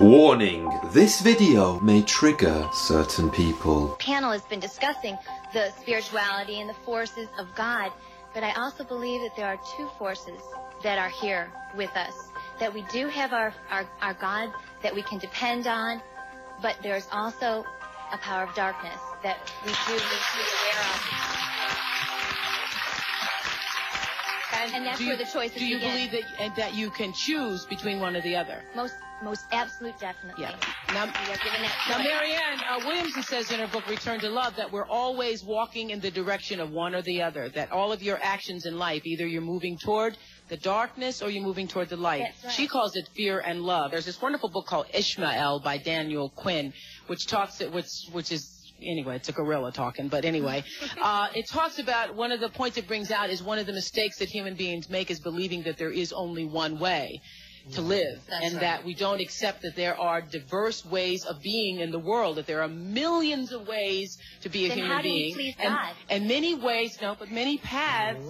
Warning, this video may trigger certain people. The panel has been discussing the spirituality and the forces of God, but I also believe that there are two forces that are here with us. That we do have our, our, our God that we can depend on, but there's also a power of darkness that we do need to be aware of. And that's do you, where the choices Do you begin. believe that and that you can choose between one or the other? Most, most absolute definitely. Yeah. Now, We are given that now. Marianne uh, Williamson says in her book Return to Love that we're always walking in the direction of one or the other. That all of your actions in life, either you're moving toward the darkness or you're moving toward the light. That's right. She calls it fear and love. There's this wonderful book called Ishmael by Daniel Quinn, which talks which which is anyway, it's a gorilla talking, but anyway, uh, it talks about one of the points it brings out is one of the mistakes that human beings make is believing that there is only one way to live That's and right. that we don't accept that there are diverse ways of being in the world, that there are millions of ways to be a Then human how do we being. please and, God? and many ways, no, but many paths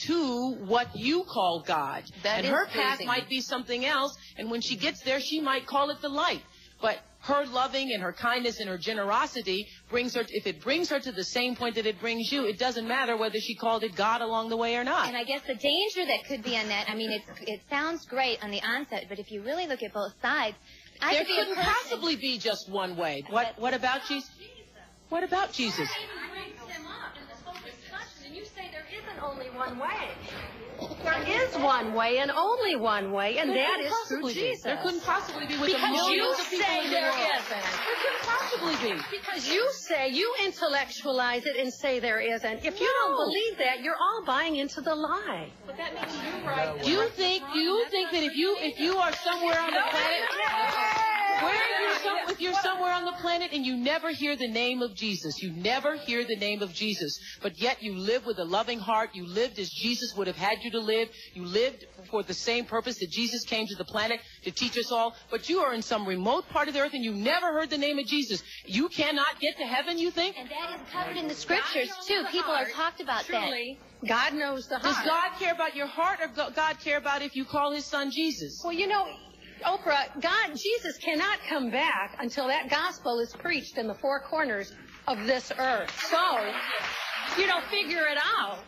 to what you call God. That and is her path pleasing. might be something else, and when she gets there, she might call it the light. But her loving and her kindness and her generosity brings her, if it brings her to the same point that it brings you, it doesn't matter whether she called it God along the way or not. And I guess the danger that could be on that, I mean, it's, it sounds great on the onset, but if you really look at both sides, I there could couldn't person- possibly be just one way. What, what about Jesus? What about Jesus? Even brings him up in this whole discussion, and you say there isn't only one way. There is one way and only one way, and There that through possibly be. Jesus. There couldn't possibly be with the Because you millions of people say in the there world. isn't. There couldn't possibly be. Because you say, you intellectualize it and say there isn't. If you don't believe that, you're all buying into the lie. But that makes you right. Do you think? Do you think that if you if you are somewhere on the planet, where you some, if you're somewhere on the planet and you never hear the name of Jesus, you never hear the name of Jesus, but yet you live with a loving heart, you lived as Jesus would have had you to live, you lived for the same purpose that Jesus came to the planet to teach us all, but you are in some remote part of the earth and you never heard the name of Jesus. You cannot get to heaven, you think? And that is covered in the scriptures, too. People are talked about that. Truly, God knows the heart. Does. God care about your heart or go- God care about if you call his son Jesus? Well, you know, Oprah, God, Jesus cannot come back until that gospel is preached in the four corners of this earth. So, you know, figure it out.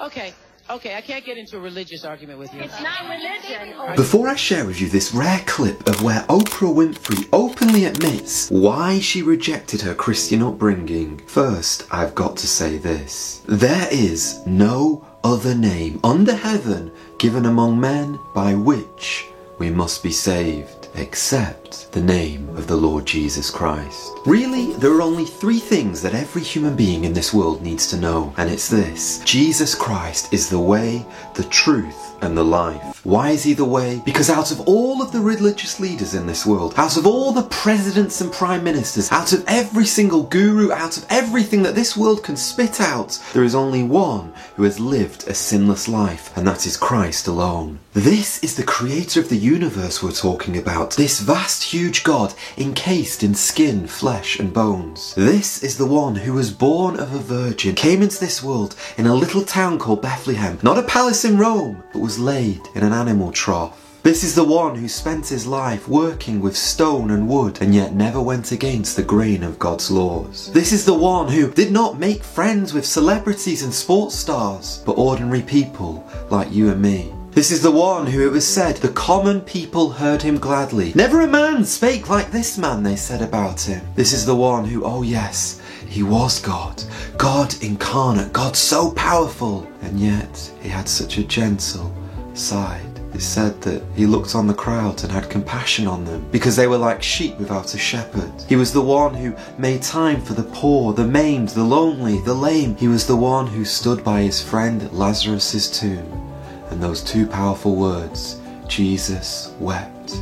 Okay, okay, I can't get into a religious argument with you. It's not religion. Before I share with you this rare clip of where Oprah Winfrey openly admits why she rejected her Christian upbringing, first I've got to say this. There is no other name under heaven given among men by which we must be saved except the name of the Lord Jesus Christ. Really, there are only three things that every human being in this world needs to know, and it's this Jesus Christ is the way, the truth, and the life. Why is he the way? Because out of all of the religious leaders in this world, out of all the presidents and prime ministers, out of every single guru, out of everything that this world can spit out, there is only one who has lived a sinless life, and that is Christ alone. This is the creator of the universe we're talking about. This vast, huge God encased in skin, flesh, and bones. This is the one who was born of a virgin, came into this world in a little town called Bethlehem, not a palace in Rome, but was laid in an animal trough. This is the one who spent his life working with stone and wood and yet never went against the grain of God's laws. This is the one who did not make friends with celebrities and sports stars, but ordinary people like you and me. This is the one who it was said the common people heard him gladly. Never a man spake like this man, they said about him. This is the one who, oh yes, he was God. God incarnate, God so powerful, and yet he had such a gentle side. It said that he looked on the crowd and had compassion on them because they were like sheep without a shepherd. He was the one who made time for the poor, the maimed, the lonely, the lame. He was the one who stood by his friend Lazarus's tomb. And those two powerful words, Jesus wept.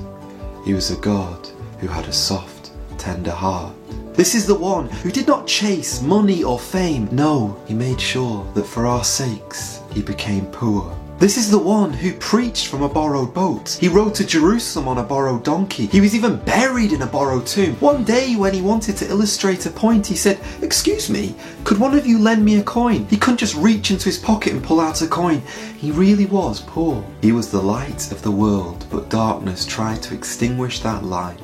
He was a God who had a soft, tender heart. This is the one who did not chase money or fame. No, he made sure that for our sakes he became poor. This is the one who preached from a borrowed boat. He rode to Jerusalem on a borrowed donkey. He was even buried in a borrowed tomb. One day, when he wanted to illustrate a point, he said, Excuse me, could one of you lend me a coin? He couldn't just reach into his pocket and pull out a coin. He really was poor. He was the light of the world, but darkness tried to extinguish that light.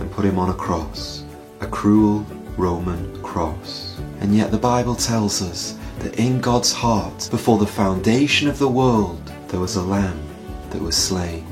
and put him on a cross, a cruel Roman cross. And yet the Bible tells us that in God's heart, before the foundation of the world, there was a lamb that was slain.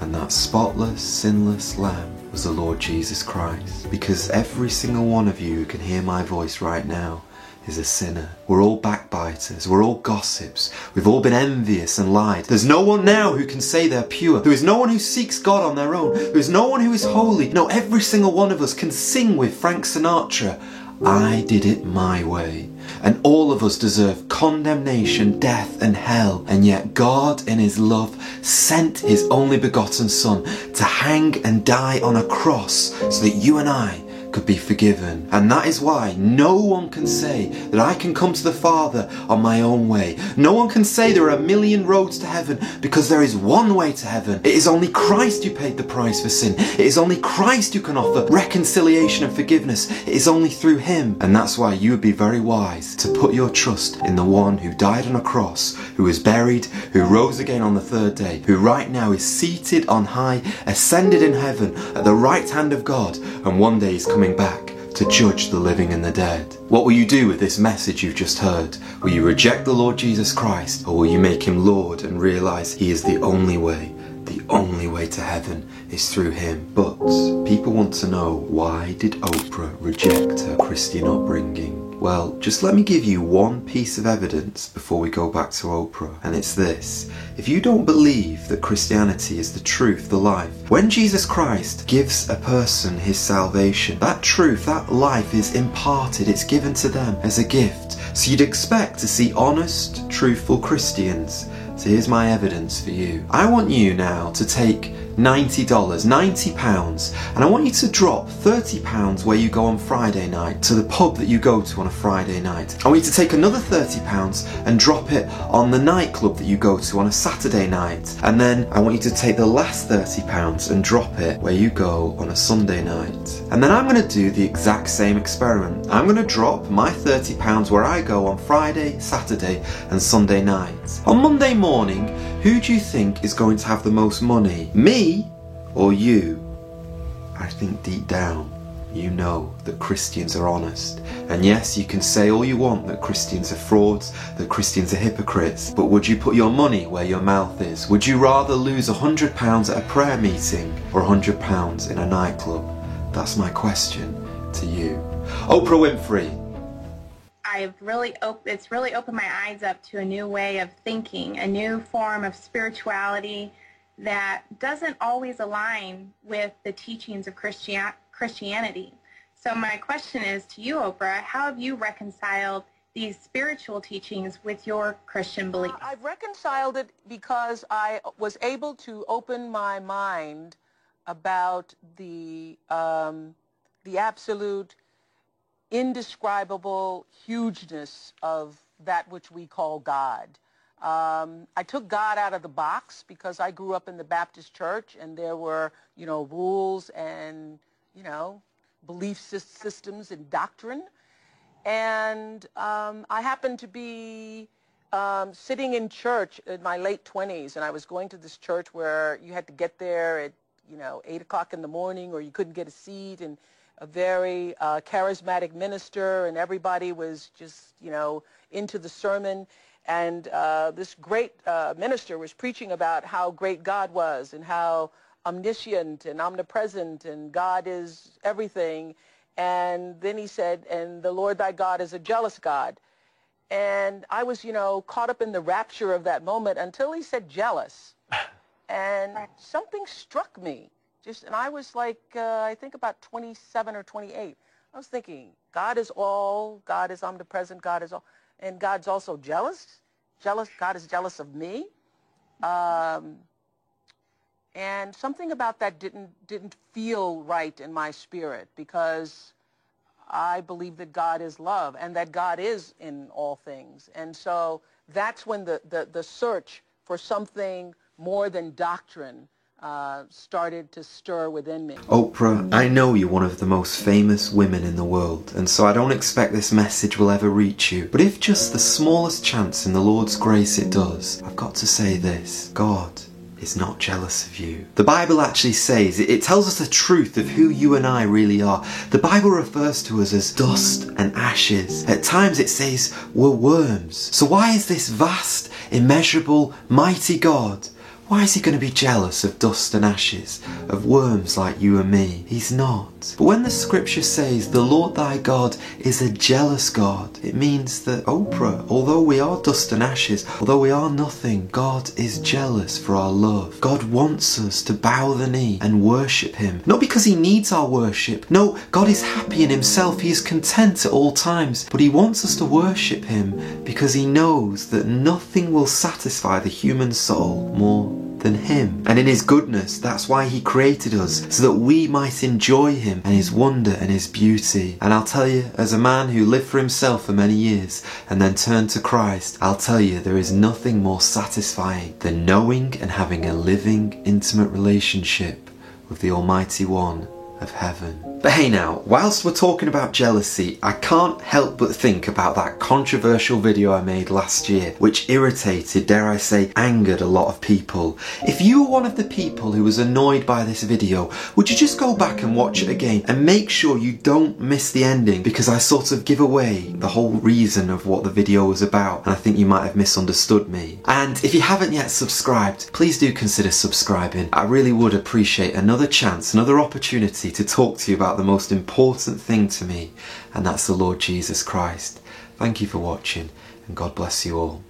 And that spotless, sinless lamb was the Lord Jesus Christ. Because every single one of you who can hear my voice right now is a sinner. We're all backbiters. We're all gossips. We've all been envious and lied. There's no one now who can say they're pure. There is no one who seeks God on their own. There is no one who is holy. No, every single one of us can sing with Frank Sinatra. I did it my way. And all of us deserve condemnation, death, and hell. And yet God, in His love, sent His only begotten Son to hang and die on a cross so that you and I could be forgiven. And that is why no one can say that I can come to the Father on my own way. No one can say there are a million roads to heaven because there is one way to heaven. It is only Christ who paid the price for sin. It is only Christ who can offer reconciliation and forgiveness. It is only through Him. And that's why you would be very wise to put your trust in the one who died on a cross, who was buried, who rose again on the third day, who right now is seated on high, ascended in heaven at the right hand of God, and one day is coming coming back to judge the living and the dead. What will you do with this message you've just heard? Will you reject the Lord Jesus Christ or will you make him Lord and realize he is the only way? The only way to heaven is through him. But people want to know why did Oprah reject her Christian upbringing? Well, just let me give you one piece of evidence before we go back to Oprah, and it's this. If you don't believe that Christianity is the truth, the life, when Jesus Christ gives a person his salvation, that truth, that life is imparted, it's given to them as a gift. So you'd expect to see honest, truthful Christians. So here's my evidence for you. I want you now to take $90, £90, and I want you to drop £30 where you go on Friday night to the pub that you go to on a Friday night. I want you to take another £30 and drop it on the nightclub that you go to on a Saturday night. And then I want you to take the last £30 and drop it where you go on a Sunday night. And then I'm going to do the exact same experiment. I'm going to drop my £30 where I go on Friday, Saturday, and Sunday night. On Monday morning, who do you think is going to have the most money? Me or you? I think deep down you know that Christians are honest. And yes, you can say all you want that Christians are frauds, that Christians are hypocrites, but would you put your money where your mouth is? Would you rather lose a hundred pounds at a prayer meeting or a hundred pounds in a nightclub? That's my question to you. Oprah Winfrey, I've really it's really opened my eyes up to a new way of thinking, a new form of spirituality that doesn't always align with the teachings of Christian- Christianity. So my question is to you, Oprah, how have you reconciled these spiritual teachings with your Christian belief? I've reconciled it because I was able to open my mind about the um, the absolute indescribable hugeness of that which we call God. Um, I took God out of the box because I grew up in the Baptist church and there were, you know, rules and, you know, belief systems and doctrine. And um, I happened to be um, sitting in church in my late 20s and I was going to this church where you had to get there at, you know, 8 o'clock in the morning or you couldn't get a seat and a very uh, charismatic minister, and everybody was just, you know, into the sermon. And uh, this great uh, minister was preaching about how great God was and how omniscient and omnipresent and God is everything. And then he said, and the Lord thy God is a jealous God. And I was, you know, caught up in the rapture of that moment until he said jealous. And something struck me. Just, and I was like, uh, I think about 27 or 28. I was thinking, God is all, God is omnipresent, God is all, and God's also jealous. Jealous, God is jealous of me. Um, and something about that didn't didn't feel right in my spirit because I believe that God is love and that God is in all things. And so that's when the, the, the search for something more than doctrine uh, started to stir within me. Oprah, I know you're one of the most famous women in the world, and so I don't expect this message will ever reach you. But if just the smallest chance in the Lord's grace it does, I've got to say this God is not jealous of you. The Bible actually says, it tells us the truth of who you and I really are. The Bible refers to us as dust and ashes. At times it says we're worms. So why is this vast, immeasurable, mighty God why is he going to be jealous of dust and ashes, of worms like you and me? He's not. But when the scripture says the Lord thy God is a jealous God, it means that Oprah, although we are dust and ashes, although we are nothing, God is jealous for our love. God wants us to bow the knee and worship him. Not because he needs our worship. No, God is happy in himself. He is content at all times. But he wants us to worship him because he knows that nothing will satisfy the human soul more than Him. And in His goodness, that's why He created us, so that we might enjoy Him and His wonder and His beauty. And I'll tell you, as a man who lived for himself for many years and then turned to Christ, I'll tell you there is nothing more satisfying than knowing and having a living, intimate relationship with the Almighty One of heaven. But hey now, whilst we're talking about jealousy, I can't help but think about that controversial video I made last year, which irritated, dare I say, angered a lot of people. If you were one of the people who was annoyed by this video, would you just go back and watch it again and make sure you don't miss the ending because I sort of give away the whole reason of what the video was about and I think you might have misunderstood me. And if you haven't yet subscribed, please do consider subscribing. I really would appreciate another chance, another to talk to you about the most important thing to me, and that's the Lord Jesus Christ. Thank you for watching, and God bless you all.